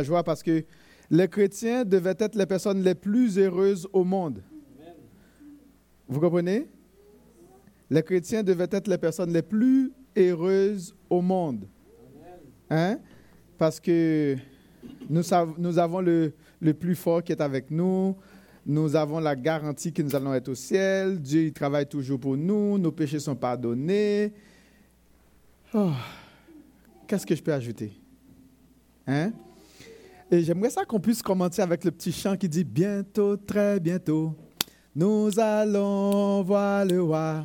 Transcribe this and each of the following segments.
La joie parce que les chrétiens devaient être les personnes les plus heureuses au monde. Vous comprenez? Les chrétiens devaient être les personnes les plus heureuses au monde. Hein? Parce que nous, avons le, plus fort qui est avec nous. Nous avons la garantie que nous allons être au ciel. Dieu il travaille toujours pour nous. Nos péchés sont pardonnés. Oh, Qu'est-ce que je peux ajouter? Hein? Et j'aimerais ça qu'on puisse commencer avec le petit chant qui dit Bientôt, très bientôt, nous allons voir le roi.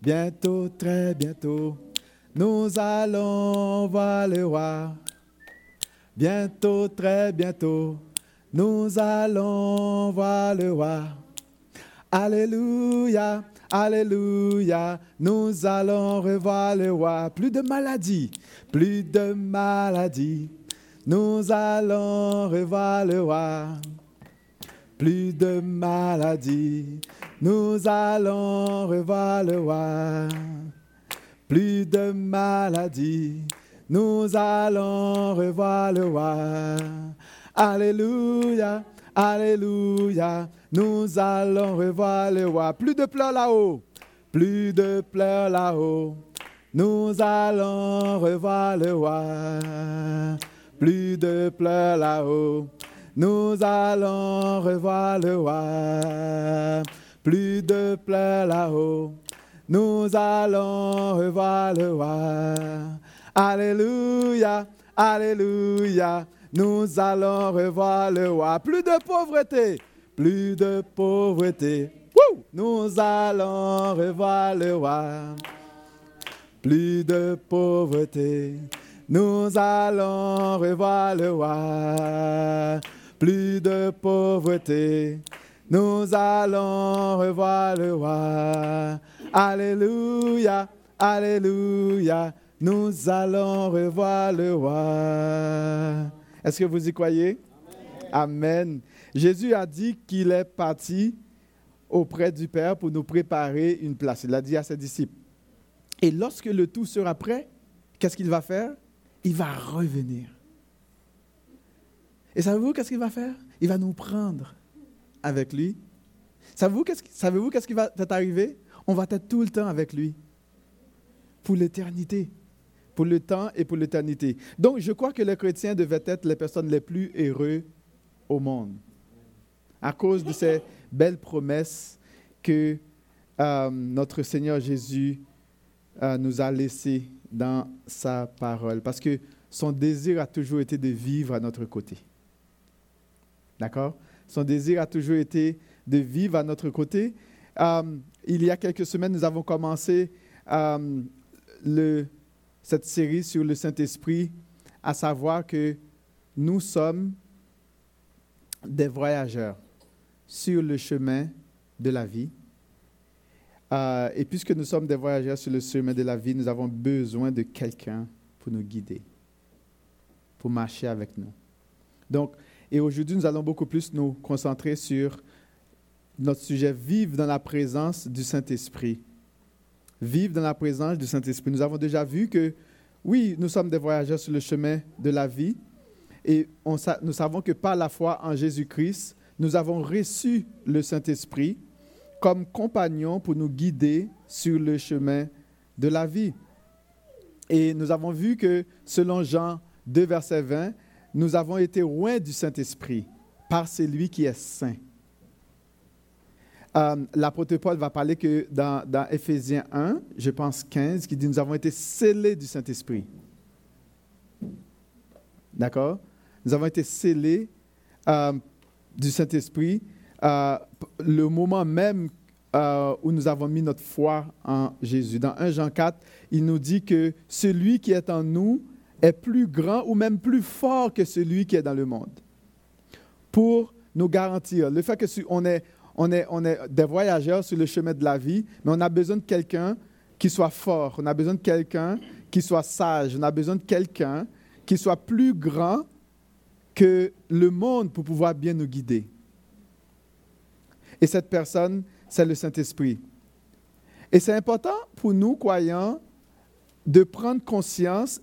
Bientôt, très bientôt, nous allons voir le roi. Bientôt, très bientôt, nous allons voir le roi. Alléluia, Alléluia, nous allons revoir le roi. Plus de maladies, plus de maladies. Nous allons revoir le roi. Plus de maladies. Nous allons revoir le roi. Plus de maladies. Nous allons revoir le roi. Alléluia, Alléluia. Nous allons revoir le roi. Plus de pleurs là-haut. Plus de pleurs là-haut. Nous allons revoir le roi. Plus de pleurs là-haut. Nous allons revoir le roi. Plus de pleurs là-haut. Nous allons revoir le roi. Alléluia, Alléluia. Nous allons revoir le roi. Plus de pauvreté, plus de pauvreté. Nous allons revoir le roi. Plus de pauvreté. Nous allons revoir le roi. Plus de pauvreté. Nous allons revoir le roi. Alléluia, Alléluia. Nous allons revoir le roi. Est-ce que vous y croyez? Amen. Jésus a dit qu'il est parti auprès du Père pour nous préparer une place. Il l'a dit à ses disciples. Et lorsque le tout sera prêt, qu'est-ce qu'il va faire? Il va revenir. Et savez-vous qu'est-ce qu'il va faire? Il va nous prendre avec lui. Savez-vous qu'est-ce, qui va arriver? On va être tout le temps avec lui. Pour l'éternité. Pour le temps et pour l'éternité. Donc, je crois que les chrétiens devaient être les personnes les plus heureuses au monde à cause de ces belles promesses que euh, notre Seigneur Jésus euh, nous a laissées dans sa parole. Parce que son désir a toujours été de vivre à notre côté. D'accord? Son désir a toujours été de vivre à notre côté. Euh, il y a quelques semaines, nous avons commencé le, cette série sur le Saint-Esprit, à savoir que nous sommes des voyageurs sur le chemin de la vie. Euh, et puisque nous sommes des voyageurs sur le chemin de la vie, nous avons besoin de quelqu'un pour nous guider, pour marcher avec nous. Donc, et aujourd'hui, nous allons beaucoup plus nous concentrer sur notre sujet vivre dans la présence du Saint-Esprit. Vivre dans la présence du Saint-Esprit. Nous avons déjà vu que, oui, nous sommes des voyageurs sur le chemin de la vie, et nous savons que par la foi en Jésus-Christ, nous avons reçu le Saint-Esprit comme compagnon pour nous guider sur le chemin de la vie. Et nous avons vu que selon Jean 2, verset 20, nous avons été loin du Saint-Esprit par celui qui est saint. Euh, L'apôtre Paul va parler que dans, dans Éphésiens 1, je pense 15, qui dit nous avons été scellés du Saint-Esprit. D'accord? Nous avons été scellés euh, du Saint-Esprit, euh, le moment même euh, où nous avons mis notre foi en Jésus. Dans 1 Jean 4, il nous dit que celui qui est en nous est plus grand ou même plus fort que celui qui est dans le monde. Pour nous garantir le fait que on est, on est, on est des voyageurs sur le chemin de la vie, mais on a besoin de quelqu'un qui soit fort, on a besoin de quelqu'un qui soit sage, on a besoin de quelqu'un qui soit plus grand que le monde pour pouvoir bien nous guider. Et cette personne, c'est le Saint-Esprit. Et c'est important pour nous, croyants, de prendre conscience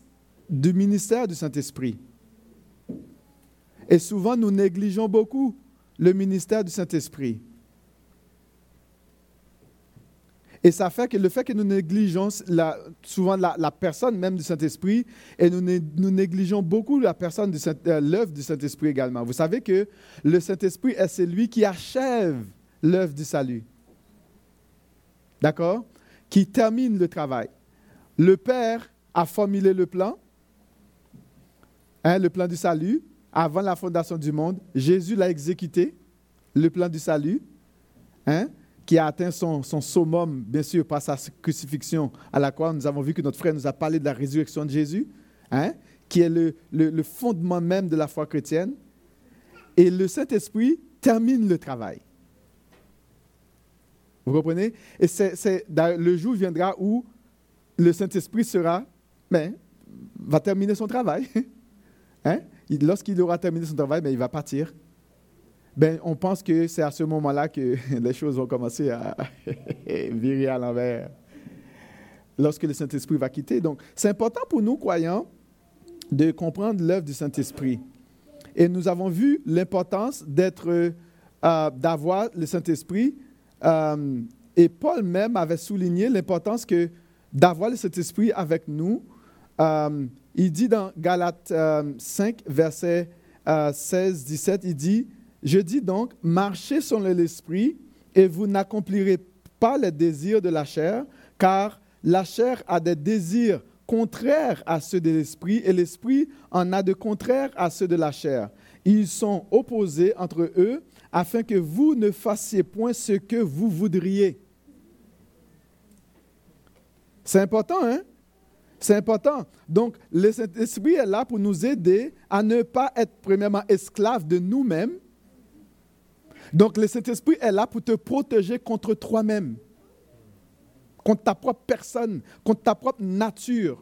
du ministère du Saint-Esprit. Et souvent, nous négligeons beaucoup le ministère du Saint-Esprit. Et ça fait que le fait que nous négligeons souvent la, personne même du Saint-Esprit, et nous, négligeons beaucoup la personne euh, l'œuvre du Saint-Esprit également. Vous savez que le Saint-Esprit est celui qui achève l'œuvre du salut. D'accord? Qui termine le travail. Le Père a formulé le plan, hein, le plan du salut, avant la fondation du monde. Jésus l'a exécuté, le plan du salut. Hein? qui a atteint son, son, summum, bien sûr, par sa crucifixion à la croix. Nous avons vu que notre frère nous a parlé de la résurrection de Jésus, hein, qui est le, le, fondement même de la foi chrétienne. Et le Saint-Esprit termine le travail. Vous comprenez? Et c'est, le jour viendra où le Saint-Esprit sera, mais, va terminer son travail. Hein? Lorsqu'il aura terminé son travail, mais il va partir ben, on pense que c'est à ce moment-là que les choses vont commencer à virer à l'envers lorsque le Saint-Esprit va quitter. Donc, c'est important pour nous, croyants, de comprendre l'œuvre du Saint-Esprit. Et nous avons vu l'importance d'être, euh, d'avoir le Saint-Esprit. Euh, et Paul même avait souligné l'importance que d'avoir le Saint-Esprit avec nous. Euh, il dit dans Galates 5, verset 16-17, il dit, je dis donc, marchez selon l'esprit et vous n'accomplirez pas les désirs de la chair, car la chair a des désirs contraires à ceux de l'esprit et l'esprit en a de contraires à ceux de la chair. Ils sont opposés entre eux afin que vous ne fassiez point ce que vous voudriez. C'est important, hein? C'est important. Donc, l'Esprit est là pour nous aider à ne pas être premièrement esclaves de nous-mêmes, donc le Saint-Esprit est là pour te protéger contre toi-même, contre ta propre personne, contre ta propre nature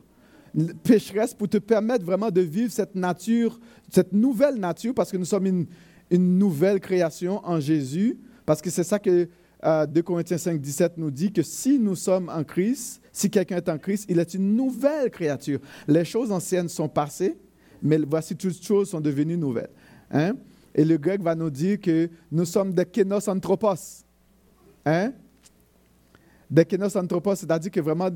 pécheresse, pour te permettre vraiment de vivre cette nature, cette nouvelle nature, parce que nous sommes une, nouvelle création en Jésus, parce que c'est ça que 2 euh, Corinthiens 5, 17 nous dit, que si nous sommes en Christ, si quelqu'un est en Christ, il est une nouvelle créature. Les choses anciennes sont passées, mais voici toutes choses sont devenues nouvelles. Hein? Et le grec va nous dire que nous sommes des kénos anthropos. Hein? Des kénos anthropos, c'est-à-dire que vraiment,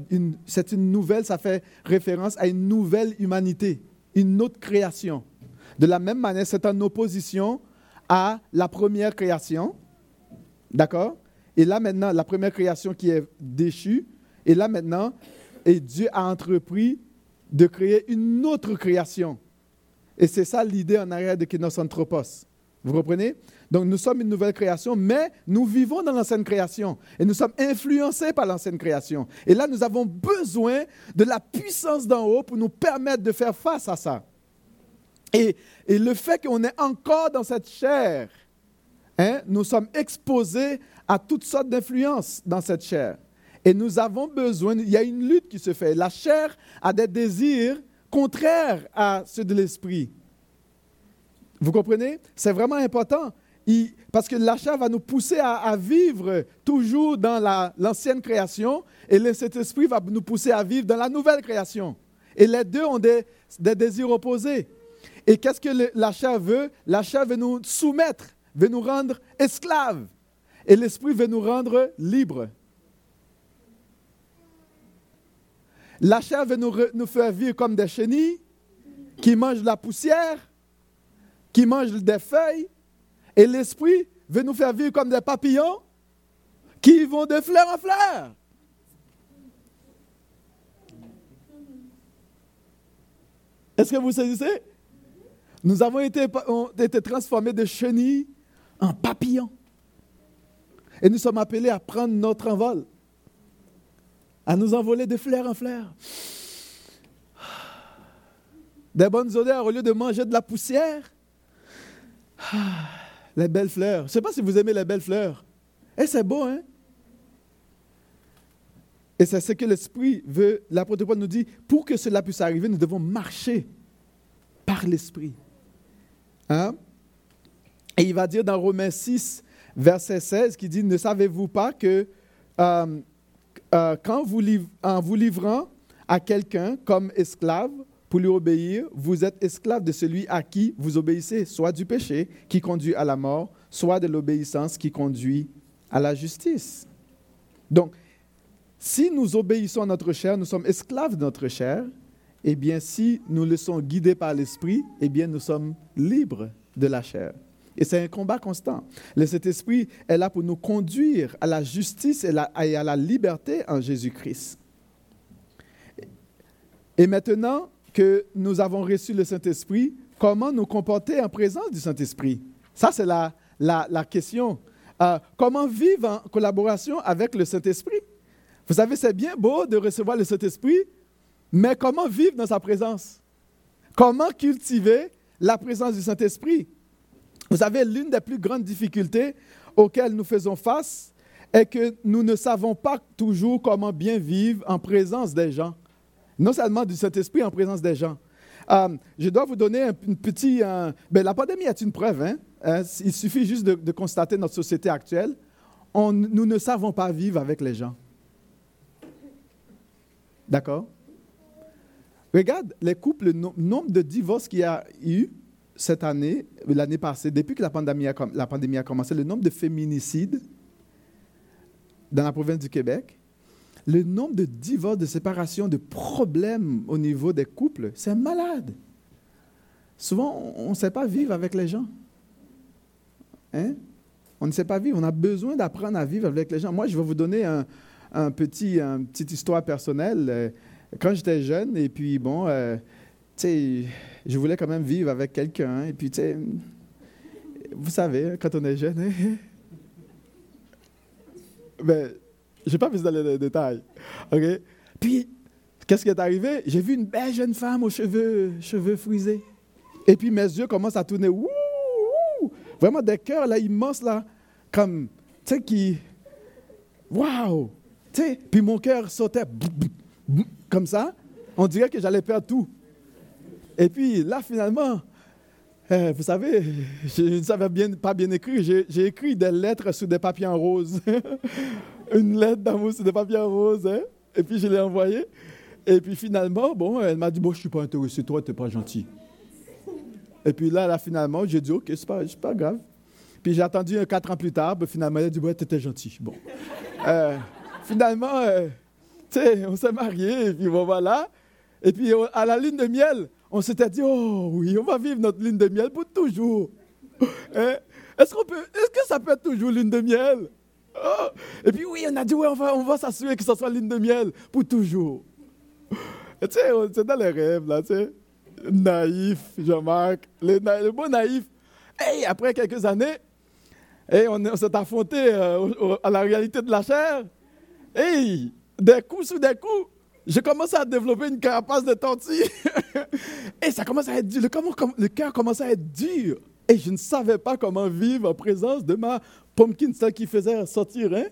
c'est une nouvelle, ça fait référence à une nouvelle humanité, une autre création. De la même manière, c'est en opposition à la première création. D'accord? Et là maintenant, la première création qui est déchue, et là maintenant, et Dieu a entrepris de créer une autre création. Et c'est ça l'idée en arrière de Kénos Anthropos. Vous comprenez? Donc nous sommes une nouvelle création, mais nous vivons dans l'ancienne création et nous sommes influencés par l'ancienne création. Et là, nous avons besoin de la puissance d'en haut pour nous permettre de faire face à ça. Et, le fait qu'on est encore dans cette chair, hein, nous sommes exposés à toutes sortes d'influences dans cette chair. Et nous avons besoin, il y a une lutte qui se fait. La chair a des désirs contraires à ceux de l'esprit. Vous comprenez? C'est vraiment important. parce que l'achat va nous pousser à, vivre toujours dans l'ancienne création et le Saint-Esprit va nous pousser à vivre dans la nouvelle création. Et les deux ont des, désirs opposés. Et qu'est-ce que l'achat veut? L'achat veut nous soumettre, veut nous rendre esclaves. Et l'Esprit veut nous rendre libres. L'achat veut nous, nous faire vivre comme des chenilles qui mangent la poussière qui mangent des feuilles, et l'esprit veut nous faire vivre comme des papillons qui vont de fleur en fleur. Est-ce que vous saisissez? Nous avons été, transformés de chenilles en papillons. Et nous sommes appelés à prendre notre envol, à nous envoler de fleur en fleur. Des bonnes odeurs au lieu de manger de la poussière. Ah, les belles fleurs. Je ne sais pas si vous aimez les belles fleurs. Et c'est beau, hein? Et c'est ce que l'Esprit veut. L'apôtre Paul nous dit, pour que cela puisse arriver, nous devons marcher par l'Esprit. Hein? Et il va dire dans Romains 6, verset 16, qui dit, ne savez-vous pas que euh, euh, quand vous en vous livrant à quelqu'un comme esclave pour lui obéir, vous êtes esclave de celui à qui vous obéissez, soit du péché qui conduit à la mort, soit de l'obéissance qui conduit à la justice. Donc, si nous obéissons à notre chair, nous sommes esclaves de notre chair, eh bien, si nous le sommes guidés par l'Esprit, eh bien, nous sommes libres de la chair. Et c'est un combat constant. Le Saint-Esprit est là pour nous conduire à la justice et, à la liberté en Jésus-Christ. Et maintenant que nous avons reçu le Saint-Esprit, comment nous comporter en présence du Saint-Esprit? Ça, c'est la, la, question. Euh, comment vivre en collaboration avec le Saint-Esprit? Vous savez, c'est bien beau de recevoir le Saint-Esprit, mais comment vivre dans sa présence? Comment cultiver la présence du Saint-Esprit? Vous savez, l'une des plus grandes difficultés auxquelles nous faisons face est que nous ne savons pas toujours comment bien vivre en présence des gens. Non seulement du Saint-Esprit, en présence des gens. Euh, je dois vous donner un, petit... ben, la pandémie est une preuve. Hein? Euh, il suffit juste de, constater notre société actuelle. Nous ne savons pas vivre avec les gens. D'accord? Regarde les couples, le nombre de divorces qu'il y a eu cette année, l'année passée, depuis que la pandémie, a, commencé, le nombre de féminicides dans la province du Québec, le nombre de divorces, de séparations, de problèmes au niveau des couples, c'est malade. Souvent, on ne sait pas vivre avec les gens. Hein? On ne sait pas vivre. On a besoin d'apprendre à vivre avec les gens. Moi, je vais vous donner un, petit, une petite histoire personnelle. Quand j'étais jeune, et puis bon, euh, tu sais, je voulais quand même vivre avec quelqu'un. Et puis, tu sais, vous savez, quand on est jeune, hein, ben, je n'ai pas besoin d'aller dans les détails. OK? Puis, qu'est-ce qui est arrivé? J'ai vu une belle jeune femme aux cheveux, cheveux frisés. Et puis, mes yeux commencent à tourner. Vraiment des cœurs là, immenses, là, comme, tu sais, qui. Waouh! Tu sais, puis mon cœur sautait comme ça. On dirait que j'allais perdre tout. Et puis là, finalement, euh, vous savez, je ne savais pas bien écrire. J'ai écrit des lettres sur des papiers en rose. Une lettre d'amour sur des papiers en rose. Hein. Et puis je l'ai envoyée. Et puis finalement, bon, elle m'a dit, bon, je ne suis pas intéressé, toi, tu n'es pas gentil. Et puis là, là finalement, j'ai dit, OK, ce n'est pas, grave. Puis j'ai attendu quatre ans plus tard, ben, finalement, elle a dit, ouais, tu étais gentil. Bon. Euh, finalement, euh, on s'est mariés, et puis voilà. Et puis à la lune de miel, on s'était dit, oh oui, on va vivre notre lune de miel pour toujours. Hein? Est-ce, qu'on peut, est-ce que ça peut être toujours lune de miel? Oh! Et puis oui, on a dit, on va, on va s'assurer que ce soit lune de miel pour toujours. tu sais, c'est dans les rêves, là, tu sais. Naïf, Jean-Marc, le, le beau naïf. Et après quelques années, on, s'est affronté euh, à la réalité de la chair. Des coups sous des coups, je commence à développer une carapace de tortille. et ça commence à être dur. Le, cœur commence à être dur. Et je ne savais pas comment vivre en présence de ma pumpkin, celle qui faisait sortir hein?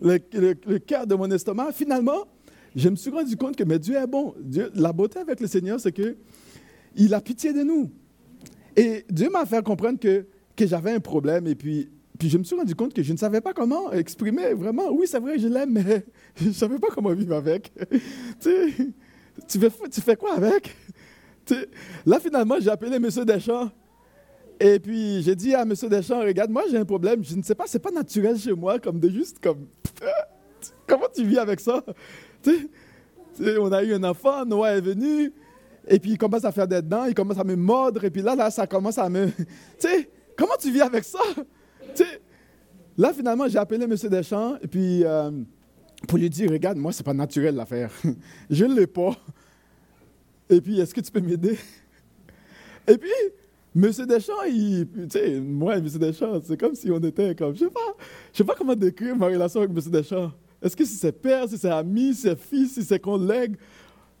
le, cœur de mon estomac. Finalement, je me suis rendu compte que mais Dieu est bon. Dieu, la beauté avec le Seigneur, c'est qu'il a pitié de nous. Et Dieu m'a fait comprendre que, que j'avais un problème. Et puis, je me suis rendu compte que je ne savais pas comment exprimer vraiment. Oui, c'est vrai, je l'aime, mais je ne savais pas comment vivre avec. tu, tu, fais, tu fais quoi avec? là, finalement, j'ai appelé M. Deschamps. Et puis, j'ai dit à M. Deschamps, regarde, moi, j'ai un problème. Je ne sais pas, c'est pas naturel chez moi, comme de juste, comme... Comment tu vis avec ça? on a eu un enfant, Noah est venu, et puis il commence à faire des dents, il commence à me mordre, et puis là, là, ça commence à me... Tu comment tu vis avec ça? Là, finalement, j'ai appelé M. Deschamps et puis, euh, pour lui dire, regarde, moi, c'est pas naturel l'affaire. je ne l'ai pas. Et puis, est-ce que tu peux m'aider? Et puis, M. Deschamps, il, moi et M. Deschamps, c'est comme si on était comme, je sais pas, je sais pas comment décrire ma relation avec M. Deschamps. Est-ce que c'est père, si c'est ami, si c'est fils, c'est collègue?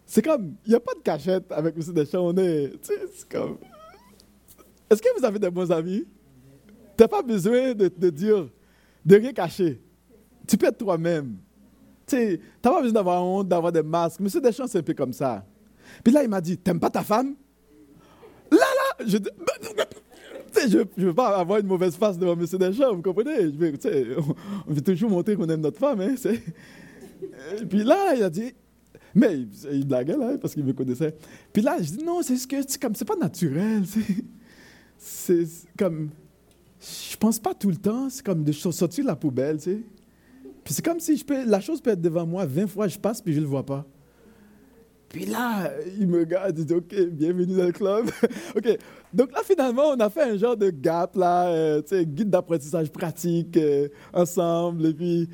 C'est comme, il n'y a pas de cachette avec M. Deschamps, on est, tu sais, c'est comme... Est-ce que vous avez des bons amis? Pas besoin de, dire, de rien cacher. Tu peux être toi-même. Tu n'as pas besoin d'avoir honte, d'avoir des masques. Monsieur Deschamps, c'est un peu comme ça. Puis là, il m'a dit, t'aimes pas ta femme? Là, là, je je ne veux pas avoir une mauvaise face devant M. Deschamps, vous comprenez? Je on, veut toujours montrer qu'on aime notre femme. Hein, Et puis là, il a dit, Mais il, il blaguait là, parce qu'il me connaissait. Puis là, je dis non, c'est que c'est comme c'est pas naturel. C'est comme je pense pas tout le temps, c'est comme de sortir de la poubelle, tu sais. Puis c'est comme si la chose peut être devant moi 20 fois, je passe puis je le vois pas. Puis là, il me regarde, il dit OK, bienvenue dans le club. OK. Donc là, finalement, on a fait un genre de gap, là, euh, tu sais, guide d'apprentissage pratique euh, ensemble. Et puis,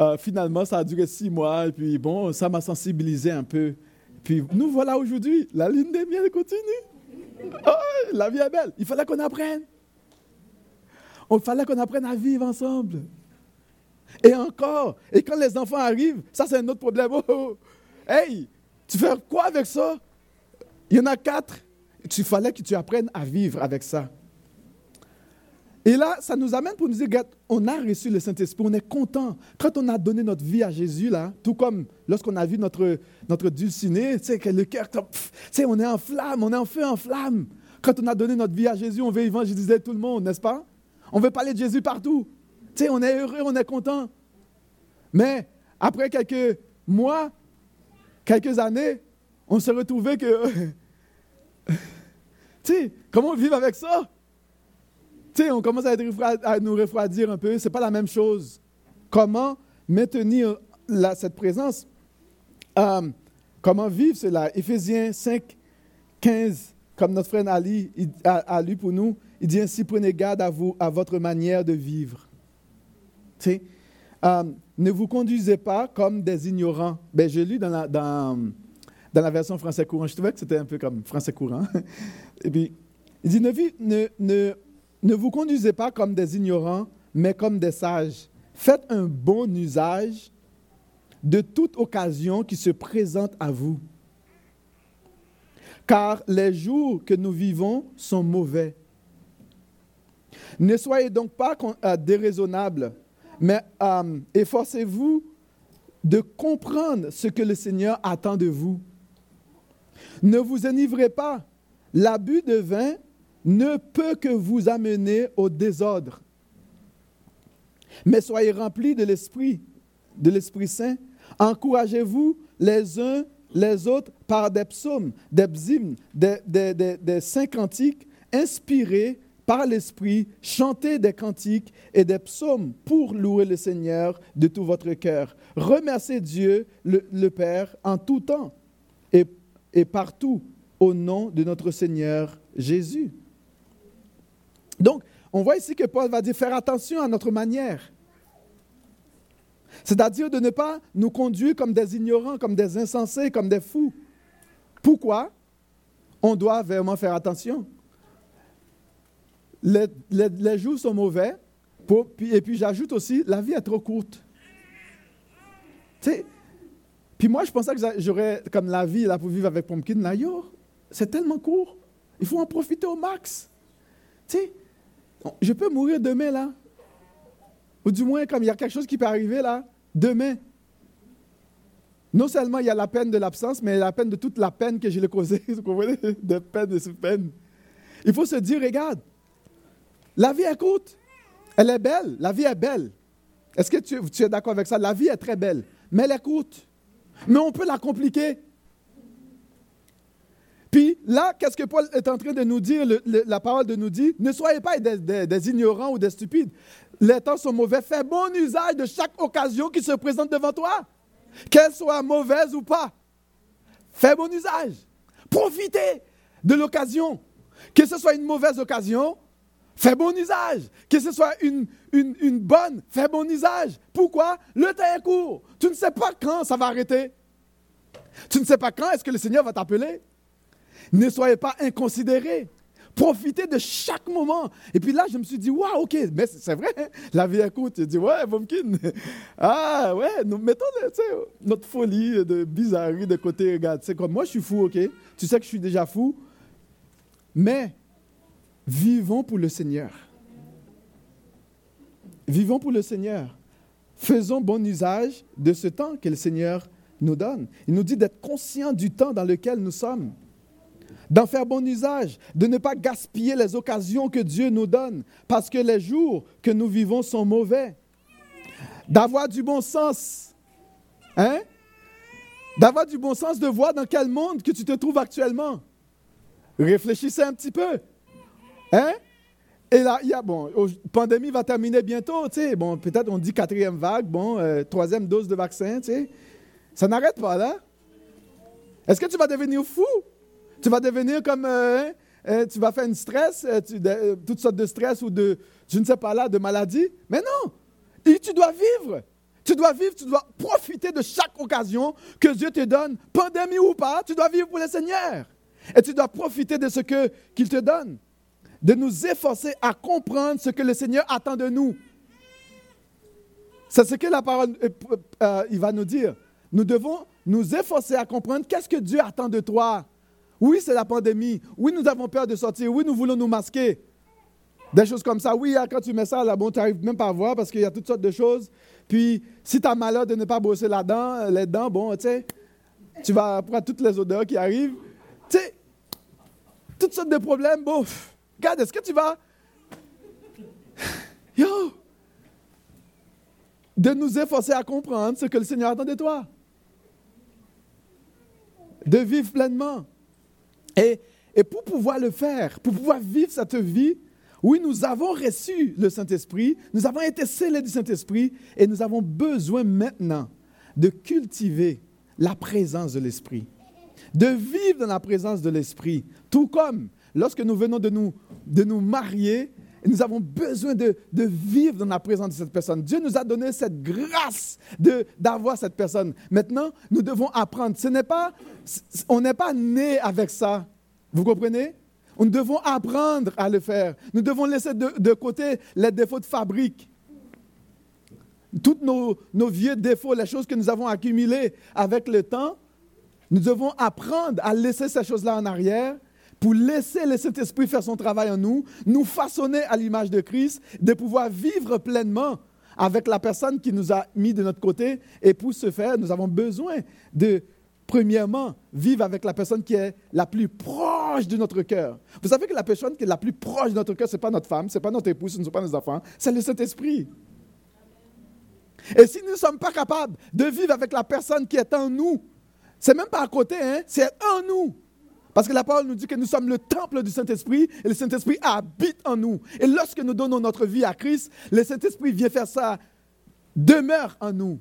euh, finalement, ça a duré six mois. Et puis, bon, ça m'a sensibilisé un peu. Puis, nous voilà aujourd'hui. La ligne des miens continue. Oh, la vie est belle. Il fallait qu'on apprenne. Il fallait qu'on apprenne à vivre ensemble. Et encore, et quand les enfants arrivent, ça c'est un autre problème. Oh, oh. Hey, tu fais quoi avec ça? Il y en a quatre. Il fallait que tu apprennes à vivre avec ça. Et là, ça nous amène pour nous dire, on a reçu le Saint-Esprit, on est content. Quand on a donné notre vie à Jésus, là, tout comme lorsqu'on a vu notre, notre dulciné, tu sais, que le cœur, tu sais, on est en flamme, on est en feu, en flamme. Quand on a donné notre vie à Jésus, on veut évangéliser tout le monde, n'est-ce pas? On veut parler de Jésus partout. Tu sais, on est heureux, on est content. Mais après quelques mois, quelques années, on s'est retrouvé que. tu sais, comment vivre avec ça? Tu sais, on commence à, à, nous refroidir un peu. Ce n'est pas la même chose. Comment maintenir cette présence? Euh, comment vivre cela? Éphésiens 5, 15, comme notre frère Ali a lu pour nous, il dit ainsi, prenez garde à, vous, à votre manière de vivre. Euh, ne vous conduisez pas comme des ignorants. Ben, J'ai lu dans la, dans, la version français courant, je trouvais que c'était un peu comme français courant. Et puis, il dit, ne, ne, ne, ne vous conduisez pas comme des ignorants, mais comme des sages. Faites un bon usage de toute occasion qui se présente à vous. Car les jours que nous vivons sont mauvais. Ne soyez donc pas euh, déraisonnables, mais euh, efforcez-vous de comprendre ce que le Seigneur attend de vous. Ne vous enivrez pas. L'abus de vin ne peut que vous amener au désordre. Mais soyez remplis de l'Esprit, de l'Esprit Saint. Encouragez-vous les uns les autres par des psaumes, des bzimes, des, des, des, des saints cantiques inspirés par l'Esprit, chantez des cantiques et des psaumes pour louer le Seigneur de tout votre cœur. Remerciez Dieu, le, Père, en tout temps et, et partout au nom de notre Seigneur Jésus. Donc, on voit ici que Paul va dire faire attention à notre manière. C'est-à-dire de ne pas nous conduire comme des ignorants, comme des insensés, comme des fous. Pourquoi on doit vraiment faire attention? Les, jours sont mauvais. et puis j'ajoute aussi, la vie est trop courte. Tu puis moi, je pensais que j'aurais comme la vie là, pour vivre avec Pumpkin. Là, c'est tellement court. Il faut en profiter au max. Tu je peux mourir demain là. Ou du moins, comme il y a quelque chose qui peut arriver là, demain. Non seulement il y a la peine de l'absence, mais la peine de toute la peine que j'ai causée. Vous comprenez? De peine, de peine. Il faut se dire, regarde, la vie est courte. Elle est belle. La vie est belle. Est-ce que tu, es d'accord avec ça? La vie est très belle, mais elle est courte. Mais on peut la compliquer. Puis là, qu'est-ce que Paul est en train de nous dire? la parole de nous dit, ne soyez pas des, ignorants ou des stupides. Les temps sont mauvais. Fais bon usage de chaque occasion qui se présente devant toi, qu'elle soit mauvaise ou pas. Fais bon usage. Profitez de l'occasion. Que ce soit une mauvaise occasion Fais bon usage. Que ce soit une, une, bonne, fais bon usage. Pourquoi? Le temps est court. Tu ne sais pas quand ça va arrêter. Tu ne sais pas quand est-ce que le Seigneur va t'appeler. Ne soyez pas inconsidérés. Profitez de chaque moment. Et puis là, je me suis dit, waouh, ok, mais c'est vrai, hein. la vie est courte. Je dis, ouais, Pumpkin. Ah, ouais, nous mettons notre folie de bizarrerie de côté. Regarde, c'est comme moi, je suis fou, ok. Tu sais que je suis déjà fou. Mais Vivons pour le Seigneur. Vivons pour le Seigneur. Faisons bon usage de ce temps que le Seigneur nous donne. Il nous dit d'être conscient du temps dans lequel nous sommes, d'en faire bon usage, de ne pas gaspiller les occasions que Dieu nous donne, parce que les jours que nous vivons sont mauvais. D'avoir du bon sens. Hein? D'avoir du bon sens de voir dans quel monde que tu te trouves actuellement. Réfléchissez un petit peu. Hein? Et là, il y a, bon, pandémie va terminer bientôt, tu sais. Bon, peut-être on dit quatrième vague, bon, euh, troisième dose de vaccin, tu sais. Ça n'arrête pas là. Est-ce que tu vas devenir fou? Tu vas devenir comme, euh, hein, hein, tu vas faire une stress, euh, toutes sortes de stress ou de, je ne sais pas là, de maladies? Mais non, tu dois vivre. Tu dois vivre, tu dois profiter de chaque occasion que Dieu te donne, pandémie ou pas, tu dois vivre pour le Seigneur. Et tu dois profiter de ce qu'il te donne. De nous efforcer à comprendre ce que le Seigneur attend de nous. C'est ce que la parole euh, euh, il va nous dire. Nous devons nous efforcer à comprendre qu'est-ce que Dieu attend de toi. Oui, c'est la pandémie. Oui, nous avons peur de sortir. Oui, nous voulons nous masquer. Des choses comme ça. Oui, quand tu mets ça là, bon, tu n'arrives même pas à voir parce qu'il y a toutes sortes de choses. Puis, si tu as malheur de ne pas bosser là-dedans, les dents, bon, tu sais, tu vas prendre toutes les odeurs qui arrivent. Tu sais, toutes sortes de problèmes. Bon, regarde, est-ce que tu vas? Yo! De nous efforcer à comprendre ce que le Seigneur attend de toi. De vivre pleinement. Et, et pour pouvoir le faire, pour pouvoir vivre cette vie, oui, nous avons reçu le Saint-Esprit, nous avons été scellés du Saint-Esprit et nous avons besoin maintenant de cultiver la présence de l'Esprit, de vivre dans la présence de l'Esprit, tout comme lorsque nous venons de nous, de nous marier, nous avons besoin de, de, vivre dans la présence de cette personne. Dieu nous a donné cette grâce d'avoir cette personne. Maintenant, nous devons apprendre. Ce n'est pas, on n'est pas né avec ça. Vous comprenez? Nous devons apprendre à le faire. Nous devons laisser de, côté les défauts de fabrique. Tous nos, nos, vieux défauts, les choses que nous avons accumulées avec le temps, nous devons apprendre à laisser ces choses-là en arrière pour laisser le Saint-Esprit faire son travail en nous, nous façonner à l'image de Christ, de pouvoir vivre pleinement avec la personne qui nous a mis de notre côté. Et pour ce faire, nous avons besoin de premièrement, vivre avec la personne qui est la plus proche de notre cœur. Vous savez que la personne qui est la plus proche de notre cœur, ce n'est pas notre femme, ce n'est pas notre épouse, ce ne sont pas nos enfants, c'est le Saint-Esprit. Et si nous ne sommes pas capables de vivre avec la personne qui est en nous, c'est même pas à côté, hein, c'est en nous. Parce que la parole nous dit que nous sommes le temple du Saint-Esprit et le Saint-Esprit habite en nous. Et lorsque nous donnons notre vie à Christ, le Saint-Esprit vient faire ça, demeure en nous.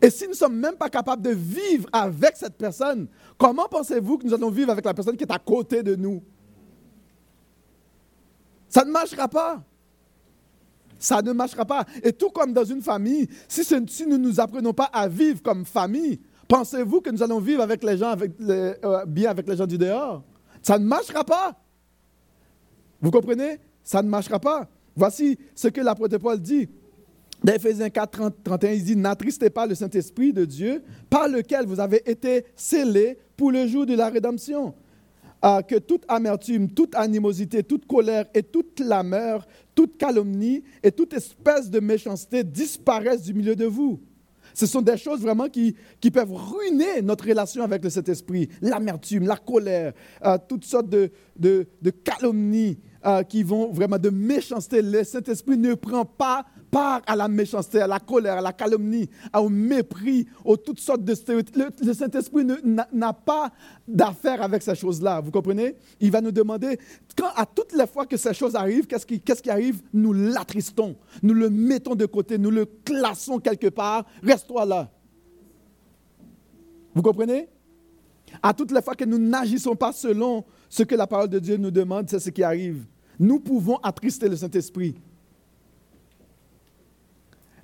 Et si nous ne sommes même pas capables de vivre avec cette personne, comment pensez-vous que nous allons vivre avec la personne qui est à côté de nous? Ça ne marchera pas. Ça ne marchera pas. Et tout comme dans une famille, si, nous ne nous apprenons pas à vivre comme famille, pensez-vous que nous allons vivre avec les gens, euh, bien avec les gens du dehors? Ça ne marchera pas. Vous comprenez? Ça ne marchera pas. Voici ce que l'apôtre Paul dit. Dans Ephésiens 4, 31, il dit N'attristez pas le Saint-Esprit de Dieu, par lequel vous avez été scellés pour le jour de la rédemption. Ah, que toute amertume, toute animosité, toute colère et toute clameur, toute calomnie et toute espèce de méchanceté disparaissent du milieu de vous. Ce sont des choses vraiment qui, peuvent ruiner notre relation avec le Saint-Esprit. L'amertume, la colère, ah, toutes sortes de, calomnies ah, qui vont vraiment de méchanceté. Le Saint-Esprit ne prend pas part à la méchanceté, à la colère, à la calomnie, au mépris, aux toutes sortes de stéréotypes. Le, Saint-Esprit n'a pas d'affaire avec ces choses-là, vous comprenez? Il va nous demander, quand à toutes les fois que ces choses arrivent, qu'est-ce qui, qui, arrive? Nous l'attristons, nous le mettons de côté, nous le classons quelque part, reste-toi là. Vous comprenez? À toutes les fois que nous n'agissons pas selon ce que la parole de Dieu nous demande, c'est ce qui arrive. Nous pouvons attrister le Saint-Esprit.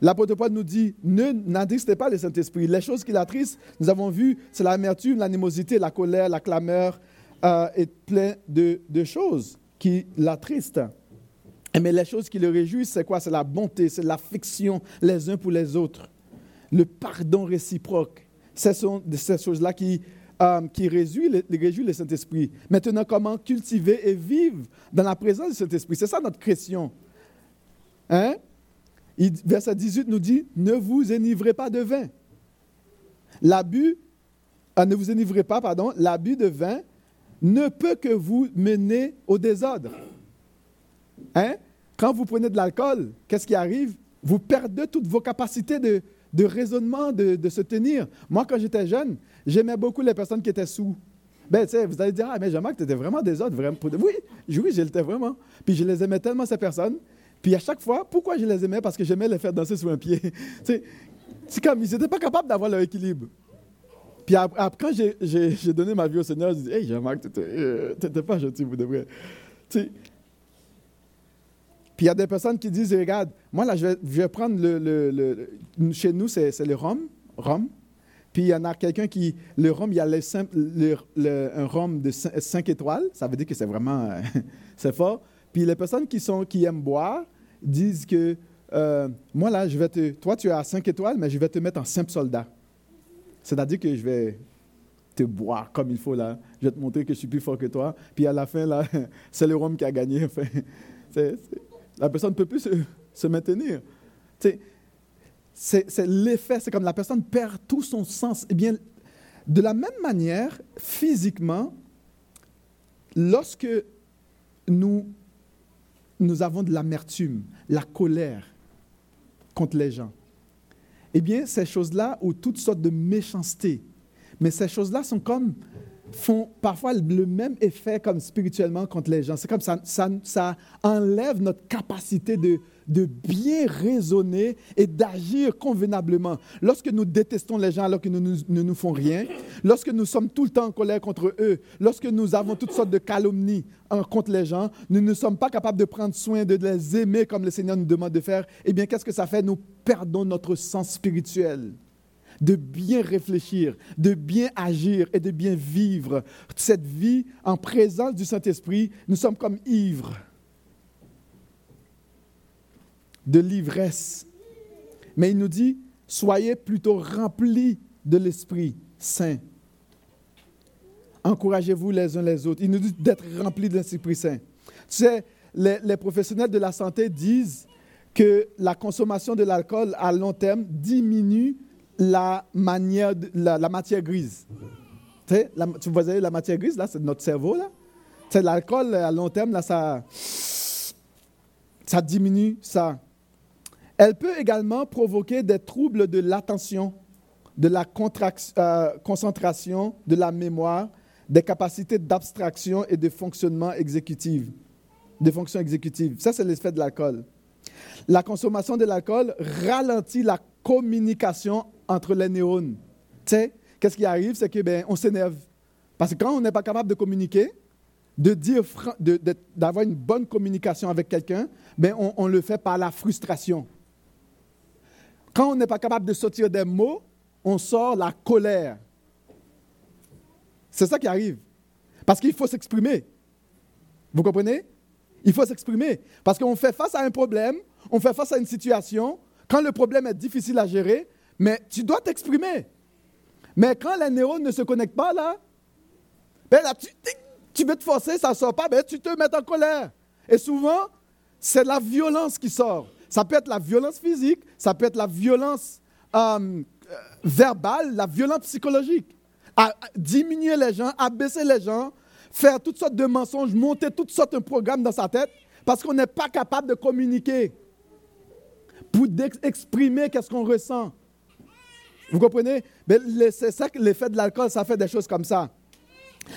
L'apôtre Paul nous dit, ne n'attristez pas le Saint-Esprit. Les choses qui l'attristent, nous avons vu, c'est l'amertume, l'animosité, la colère, la clameur euh, et plein de, choses qui l'attristent. Mais les choses qui le réjouissent, c'est quoi? C'est la bonté, c'est l'affection les uns pour les autres, le pardon réciproque. Ce sont ces choses-là qui, euh, qui réjouissent le, le Saint-Esprit. Maintenant, comment cultiver et vivre dans la présence du Saint-Esprit? C'est ça notre question. Hein? Verset 18 nous dit, ne vous énivrez pas de vin. L'abus, euh, ne vous énivrez pas, pardon, l'abus de vin ne peut que vous mener au désordre. Hein? Quand vous prenez de l'alcool, qu'est-ce qui arrive? Vous perdez toutes vos capacités de, de raisonnement, de, se tenir. Moi, quand j'étais jeune, j'aimais beaucoup les personnes qui étaient sous. Ben, tu vous allez dire, ah, mais Jean-Marc, tu étais vraiment des autres, vraiment. Oui, oui, je l'étais vraiment. Puis je les aimais tellement, ces personnes. Puis à chaque fois, pourquoi je les aimais? Parce que j'aimais les faire danser sur un pied. c'est comme, ils n'étaient pas capables d'avoir leur équilibre. Puis après, quand j'ai donné ma vie au Seigneur, je dis, hey, Jean-Marc, tu n'étais euh, pas gentil, vous devrez. Puis il y a des personnes qui disent, regarde, moi là, je vais, prendre le, Chez nous, c'est le rhum, rhum. Puis il y en a quelqu'un qui. Le rhum, il y a un rhum de 5 étoiles. Ça veut dire que c'est vraiment. c'est fort. Puis les personnes qui, sont, qui aiment boire disent que euh, moi là, je vais te. Toi, tu es à 5 étoiles, mais je vais te mettre en simple soldat. C'est-à-dire que je vais te boire comme il faut là. Je vais te montrer que je suis plus fort que toi. Puis à la fin, là, c'est le rhum qui a gagné. La personne ne peut plus se, maintenir. C'est l'effet, c'est comme la personne perd tout son sens. Eh bien, de la même manière, physiquement, lorsque nous, nous avons de l'amertume, la colère contre les gens, eh bien, ces choses-là ont toutes sortes de méchanceté. Mais ces choses-là sont comme font parfois le même effet comme spirituellement contre les gens. C'est comme ça, ça, enlève notre capacité de, de bien raisonner et d'agir convenablement. Lorsque nous détestons les gens alors qu'ils ne nous, font rien, lorsque nous sommes tout le temps en colère contre eux, lorsque nous avons toutes sortes de calomnies contre les gens, nous ne sommes pas capables de prendre soin de les aimer comme le Seigneur nous demande de faire, eh bien, qu'est-ce que ça fait? Nous perdons notre sens spirituel de bien réfléchir, de bien agir et de bien vivre cette vie en présence du Saint-Esprit. Nous sommes comme ivres de l'ivresse. Mais il nous dit, soyez plutôt remplis de l'Esprit Saint. Encouragez-vous les uns les autres. Il nous dit d'être remplis de l'Esprit Saint. Tu sais, les, professionnels de la santé disent que la consommation de l'alcool à long terme diminue la, manière la, matière grise. La, tu voyez la matière grise, là, c'est notre cerveau, là. C'est l'alcool à long terme, là, ça, ça diminue ça. Elle peut également provoquer des troubles de l'attention, de la euh, concentration, de la mémoire, des capacités d'abstraction et de fonctionnement exécutif. De fonction exécutive. Ça, c'est l'effet de l'alcool. La consommation de l'alcool ralentit la communication entre les neurones. Tu sais, qu'est-ce qui arrive? C'est que ben, on s'énerve. Parce que quand on n'est pas capable de communiquer, de dire, d'avoir une bonne communication avec quelqu'un, ben on, on, le fait par la frustration. Quand on n'est pas capable de sortir des mots, on sort la colère. C'est ça qui arrive. Parce qu'il faut s'exprimer. Vous comprenez? Il faut s'exprimer. Parce qu'on fait face à un problème, on fait face à une situation, quand le problème est difficile à gérer, mais tu dois t'exprimer. Mais quand les neurones ne se connectent pas, là, ben tu, veux te forcer, ça ne sort pas, ben tu te mets en colère. Et souvent, c'est la violence qui sort. Ça peut être la violence physique, ça peut être la violence euh, verbale, la violence psychologique. Diminuer les gens, abaisser les gens, faire toutes sortes de mensonges, monter toutes sortes de programmes dans sa tête parce qu'on n'est pas capable de communiquer pour exprimer qu'est-ce qu'on ressent. Vous comprenez? C'est ça que l'effet de l'alcool, ça fait des choses comme ça.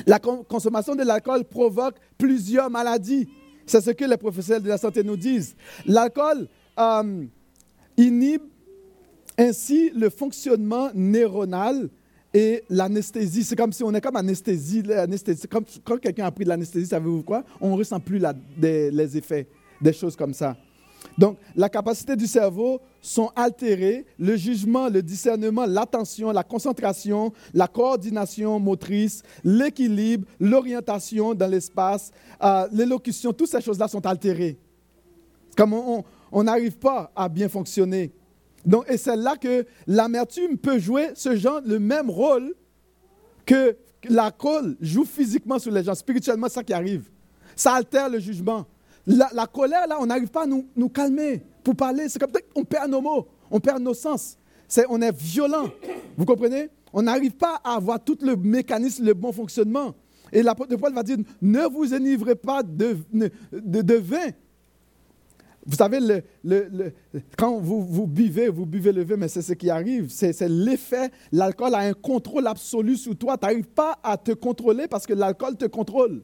La consommation de l'alcool provoque plusieurs maladies. C'est ce que les professionnels de la santé nous disent. L'alcool euh, inhibe ainsi le fonctionnement neuronal et l'anesthésie. C'est comme si on est comme anesthésie. anesthésie. Quand quelqu'un a pris de l'anesthésie, savez-vous quoi? On ne ressent plus les effets, des choses comme ça. Donc, la capacité du cerveau sont altérées, le jugement, le discernement, l'attention, la concentration, la coordination motrice, l'équilibre, l'orientation dans l'espace, euh, l'élocution, toutes ces choses-là sont altérées. Comme on, n'arrive pas à bien fonctionner. Donc, et c'est là que l'amertume peut jouer ce genre, le même rôle que la colle joue physiquement sur les gens. Spirituellement, ça qui arrive. Ça altère le jugement. La, colère, là, on n'arrive pas à nous, calmer pour parler. C'est comme on perd nos mots, on perd nos sens. on est violent. Vous comprenez? On n'arrive pas à avoir tout le mécanisme, le bon fonctionnement. Et l'apôtre Paul va dire ne vous enivrez pas de, vin vous savez, quand vous, vous buvez, vous buvez le vin, mais c'est ce qui arrive. C'est l'effet. L'alcool a un contrôle absolu sur toi. Tu n'arrives pas à te contrôler parce que l'alcool te contrôle.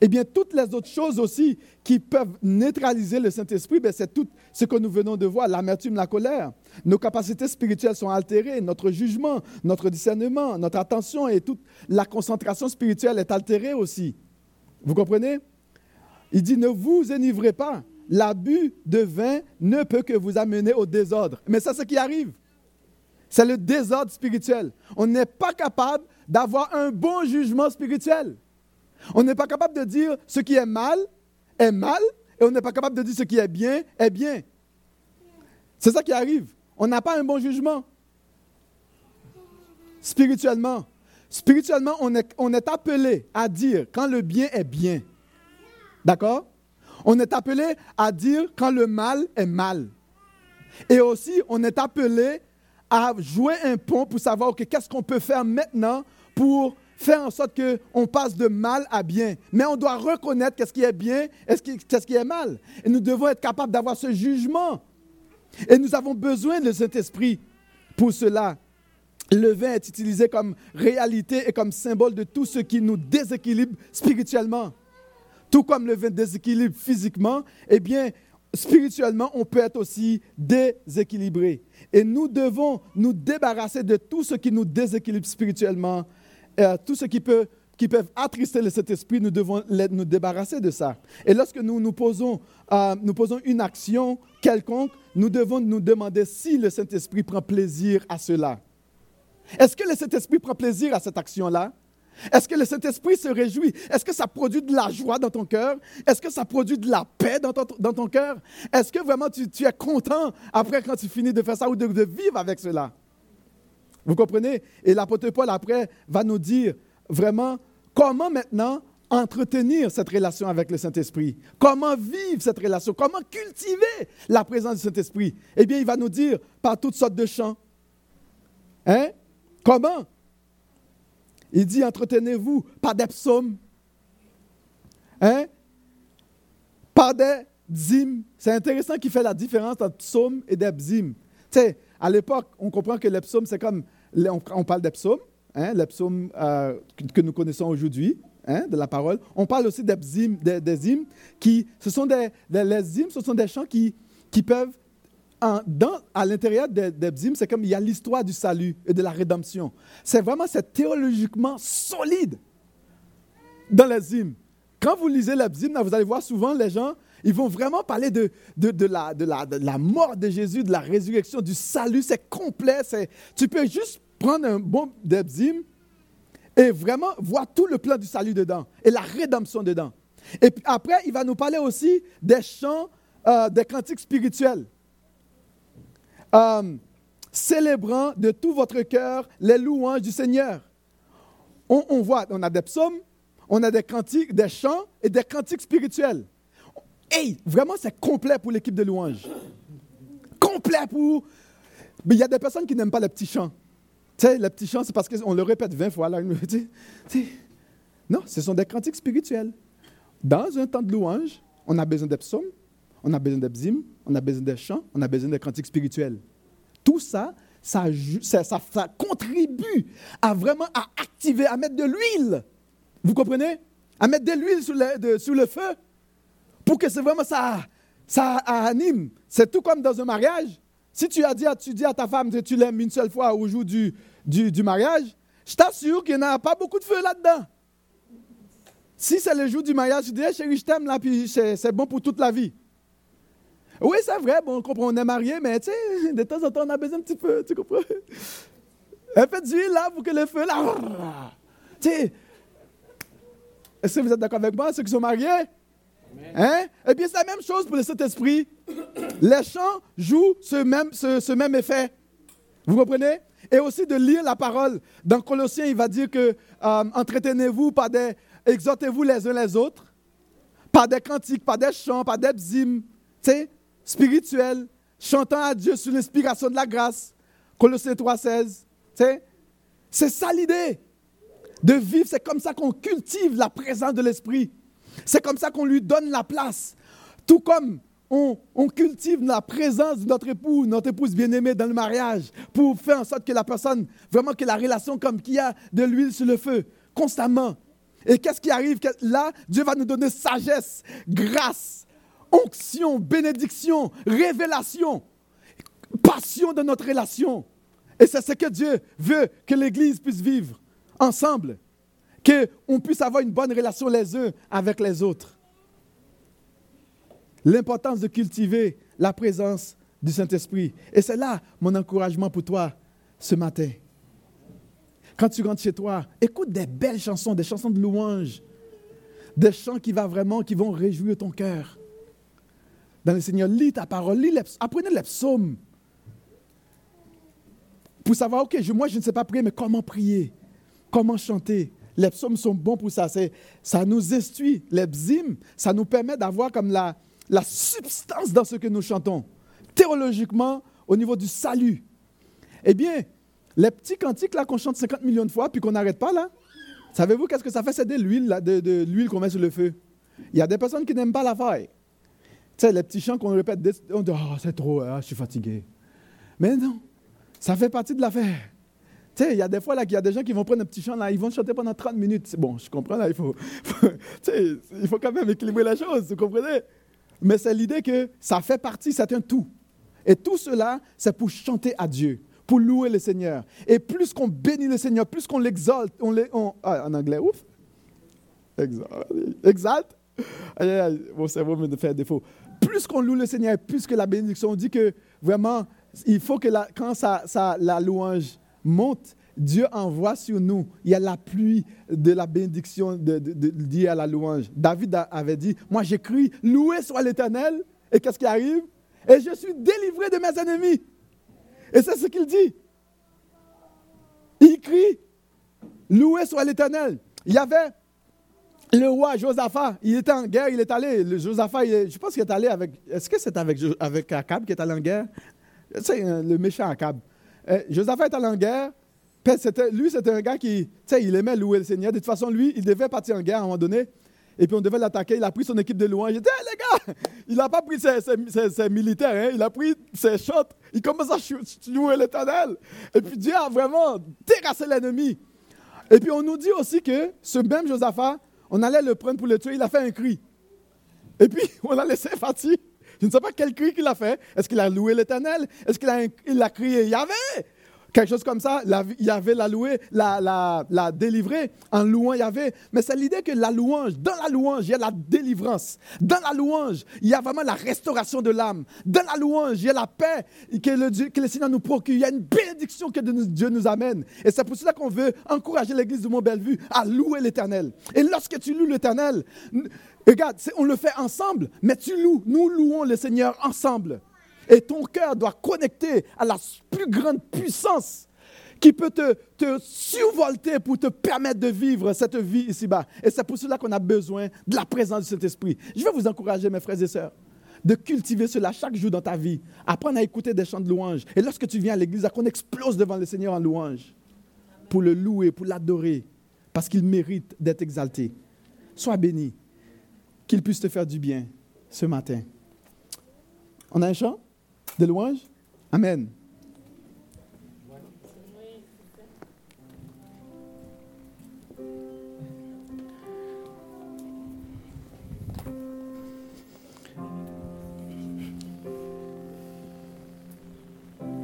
Eh bien, toutes les autres choses aussi qui peuvent neutraliser le Saint-Esprit, ben, c'est tout ce que nous venons de voir, l'amertume, la colère. Nos capacités spirituelles sont altérées, notre jugement, notre discernement, notre attention et toute la concentration spirituelle est altérée aussi. Vous comprenez? Il dit, ne vous enivrez pas l'abus de vin ne peut que vous amener au désordre. Mais c'est ce qui arrive. C'est le désordre spirituel. On n'est pas capable d'avoir un bon jugement spirituel. On n'est pas capable de dire ce qui est mal est mal et on n'est pas capable de dire ce qui est bien est bien. C'est ça qui arrive. On n'a pas un bon jugement. Spirituellement. Spirituellement, on est, on est appelé à dire quand le bien est bien. D'accord? On est appelé à dire quand le mal est mal. Et aussi, on est appelé à jouer un pont pour savoir qu'est-ce qu'on peut faire maintenant pour faire en sorte qu'on passe de mal à bien. Mais on doit reconnaître qu'est-ce qui est bien et qu'est-ce qui est mal. Et nous devons être capables d'avoir ce jugement. Et nous avons besoin de cet esprit pour cela. Le vin est utilisé comme réalité et comme symbole de tout ce qui nous déséquilibre spirituellement tout comme le vin déséquilibre physiquement, eh bien, spirituellement, on peut être aussi déséquilibré. Et nous devons nous débarrasser de tout ce qui nous déséquilibre spirituellement, tout ce qui peut qui peuvent attrister le Saint-Esprit, nous devons nous débarrasser de ça. Et lorsque nous nous posons, euh, nous posons une action quelconque, nous devons nous demander si le Saint-Esprit prend plaisir à cela. Est-ce que le Saint-Esprit prend plaisir à cette action-là? Est-ce que le Saint-Esprit se réjouit? Est-ce que ça produit de la joie dans ton cœur? Est-ce que ça produit de la paix dans ton, dans ton cœur? Est-ce que vraiment tu, es content après quand tu finis de faire ça ou de, vivre avec cela? Vous comprenez? Et l'apôtre Paul après va nous dire vraiment comment maintenant entretenir cette relation avec le Saint-Esprit. Comment vivre cette relation? Comment cultiver la présence du Saint-Esprit? Eh bien, il va nous dire par toutes sortes de chants. Hein? Comment? Il dit entretenez-vous par des psaumes, hein? par des bzims. C'est intéressant qu'il fait la différence entre psaumes et des bzims. Tu sais, à l'époque, on comprend que les psaumes, c'est comme, on, parle des psaumes, hein, les psaumes euh, que, nous connaissons aujourd'hui, hein, de la parole. On parle aussi des bzims, des, hymnes, qui, ce sont des, les hymnes, ce sont des chants qui, qui peuvent à l'intérieur des, des c'est comme il y a l'histoire du salut et de la rédemption. C'est vraiment, c'est théologiquement solide dans les hymnes. Quand vous lisez les hymnes, vous allez voir souvent les gens, ils vont vraiment parler de, de, la, de, la, de la mort de Jésus, de la résurrection, du salut. C'est complet. Tu peux juste prendre un bon hymnes et vraiment voir tout le plan du salut dedans et la rédemption dedans. Et puis après, il va nous parler aussi des chants, euh, des cantiques spirituels. Euh, célébrant de tout votre cœur les louanges du Seigneur. On, voit, on a des psaumes, on a des cantiques, des chants et des cantiques spirituels. Hey, vraiment, c'est complet pour l'équipe de louanges. Complet pour. Mais il y a des personnes qui n'aiment pas les petits chants. Tu sais, les petits chants, c'est parce qu'on le répète 20 fois. Là. Non, ce sont des cantiques spirituels. Dans un temps de louange, on a besoin des psaumes, on a besoin des on a besoin des chants, on a besoin des cantiques spirituels. Tout ça, ça, contribue à vraiment à activer, à mettre de l'huile. Vous comprenez? À mettre de l'huile sur, le feu pour que vraiment ça, ça anime. C'est tout comme dans un mariage. Si tu as dit, tu dis à ta femme que tu l'aimes une seule fois au jour du, du, mariage, je t'assure qu'il n'y a pas beaucoup de feu là-dedans. Si c'est le jour du mariage, tu dis, chérie, je t'aime là, puis c'est bon pour toute la vie. Oui, c'est vrai, bon, on comprend, on est marié, mais tu de temps en temps, on a besoin un petit peu, tu comprends? Un peu d'huile là pour que le feu là. Tu est-ce que vous êtes d'accord avec moi, ceux qui sont mariés? Hein? Eh bien, c'est la même chose pour le Saint-Esprit. Les chants jouent ce même, ce, même effet. Vous comprenez? Et aussi de lire la parole. Dans Colossiens, il va dire que euh, entretenez-vous par des. Exhortez-vous les uns les autres, par des cantiques, par des chants, par des bzims. Tu sais, spirituel, chantant à Dieu sous l'inspiration de la grâce. Colossiens 3,16. C'est ça l'idée de vivre. C'est comme ça qu'on cultive la présence de l'Esprit. C'est comme ça qu'on lui donne la place. Tout comme on, cultive la présence de notre époux, notre épouse bien-aimée dans le mariage, pour faire en sorte que la personne, vraiment que la relation comme qu'il y a de l'huile sur le feu, constamment. Et qu'est-ce qui arrive? Là, Dieu va nous donner sagesse, grâce, onction, bénédiction, révélation, passion de notre relation. Et c'est ce que Dieu veut que l'Église puisse vivre ensemble, qu'on puisse avoir une bonne relation les uns avec les autres. L'importance de cultiver la présence du Saint-Esprit. Et c'est là mon encouragement pour toi ce matin. Quand tu rentres chez toi, écoute des belles chansons, des chansons de louange, des chants qui, vont vraiment, qui vont réjouir ton cœur. Dans le Seigneur, lis ta parole, lis apprenez les psaumes. Pour savoir, ok, moi je ne sais pas prier, mais comment prier? Comment chanter? Les psaumes sont bons pour ça. Ça nous instruit. Les bzims, ça nous permet d'avoir comme la, la substance dans ce que nous chantons. Théologiquement, au niveau du salut. Eh bien, les petits cantiques là qu'on chante 50 millions de fois puis qu'on n'arrête pas là, savez-vous qu'est-ce que ça fait? C'est de l'huile, de, de l'huile qu'on met sur le feu. Il y a des personnes qui n'aiment pas la faille. Tu sais, les petits chants qu'on répète, on dit oh, c'est trop, hein, je suis fatigué. Mais non, ça fait partie de l'affaire. Tu sais, il y a des fois là qu'il y a des gens qui vont prendre un petit chant là, ils vont chanter pendant 30 minutes. Bon, je comprends là, il faut, il faut quand même équilibrer la chose, vous comprenez? Mais c'est l'idée que ça fait partie, c'est un tout. Et tout cela, c'est pour chanter à Dieu, pour louer le Seigneur. Et plus qu'on bénit le Seigneur, plus qu'on l'exalte, on, on ah, en anglais, ouf, exalte, mon cerveau me fait défaut. Plus qu'on loue le Seigneur, plus que la bénédiction, on dit que vraiment, il faut que quand ça, ça, la louange monte, Dieu envoie sur nous, il y a la pluie de la bénédiction de, de, à la louange. David avait dit, moi j'écris, loué soit l'Éternel, et qu'est-ce qui arrive? Et je suis délivré de mes ennemis. Et c'est ce qu'il dit. Il crie, loué soit l'Éternel. Il y avait le roi Josaphat, il était en guerre, il est allé, le Josaphat, je pense qu'il est allé avec, est-ce que c'est avec, avec Akab qui est allé en guerre? C'est euh, le méchant Akab. Euh, Josaphat est allé en guerre, lui, c'était un gars qui, tu sais, il aimait louer le Seigneur. De toute façon, lui, il devait partir en guerre à un moment donné. Et puis on devait l'attaquer. Il a pris son équipe de louange. Il dit, hey, les gars, il n'a pas pris ses, militaires, hein. il a pris ses shots. Il commence à louer l'éternel. Et puis Dieu a vraiment terrassé l'ennemi. Et puis on nous dit aussi que ce même Josaphat, on allait le prendre pour le tuer. Il a fait un cri. Et puis on l'a laissé partir. Je ne sais pas quel cri qu'il a fait. Est-ce qu'il a loué l'éternel? Est-ce qu'il a, il a crié Yahvé? Quelque chose comme ça, Yahvé l'a loué, l'a, la, délivré en louant Yahvé. Mais c'est l'idée que la louange, dans la louange, il y a la délivrance. Dans la louange, il y a vraiment la restauration de l'âme. Dans la louange, il y a la paix que le, que le Seigneur nous procure. Il y a une bénédiction que Dieu nous amène. Et c'est pour cela qu'on veut encourager l'église de Mont-Bellevue à louer l'Éternel. Et lorsque tu loues l'Éternel, regarde, on le fait ensemble, mais tu loues. Nous louons le Seigneur ensemble. Et ton cœur doit connecter à la plus grande puissance qui peut te, te survolter pour te permettre de vivre cette vie ici-bas. Et c'est pour cela qu'on a besoin de la présence de cet esprit. Je veux vous encourager, mes frères et sœurs, de cultiver cela chaque jour dans ta vie. Apprendre à écouter des chants de louange. Et lorsque tu viens à l'église, qu'on explose devant le Seigneur en louange. Pour le louer, pour l'adorer. Parce qu'il mérite d'être exalté. Sois béni. Qu'il puisse te faire du bien ce matin. On a un chant? De louange? Amen.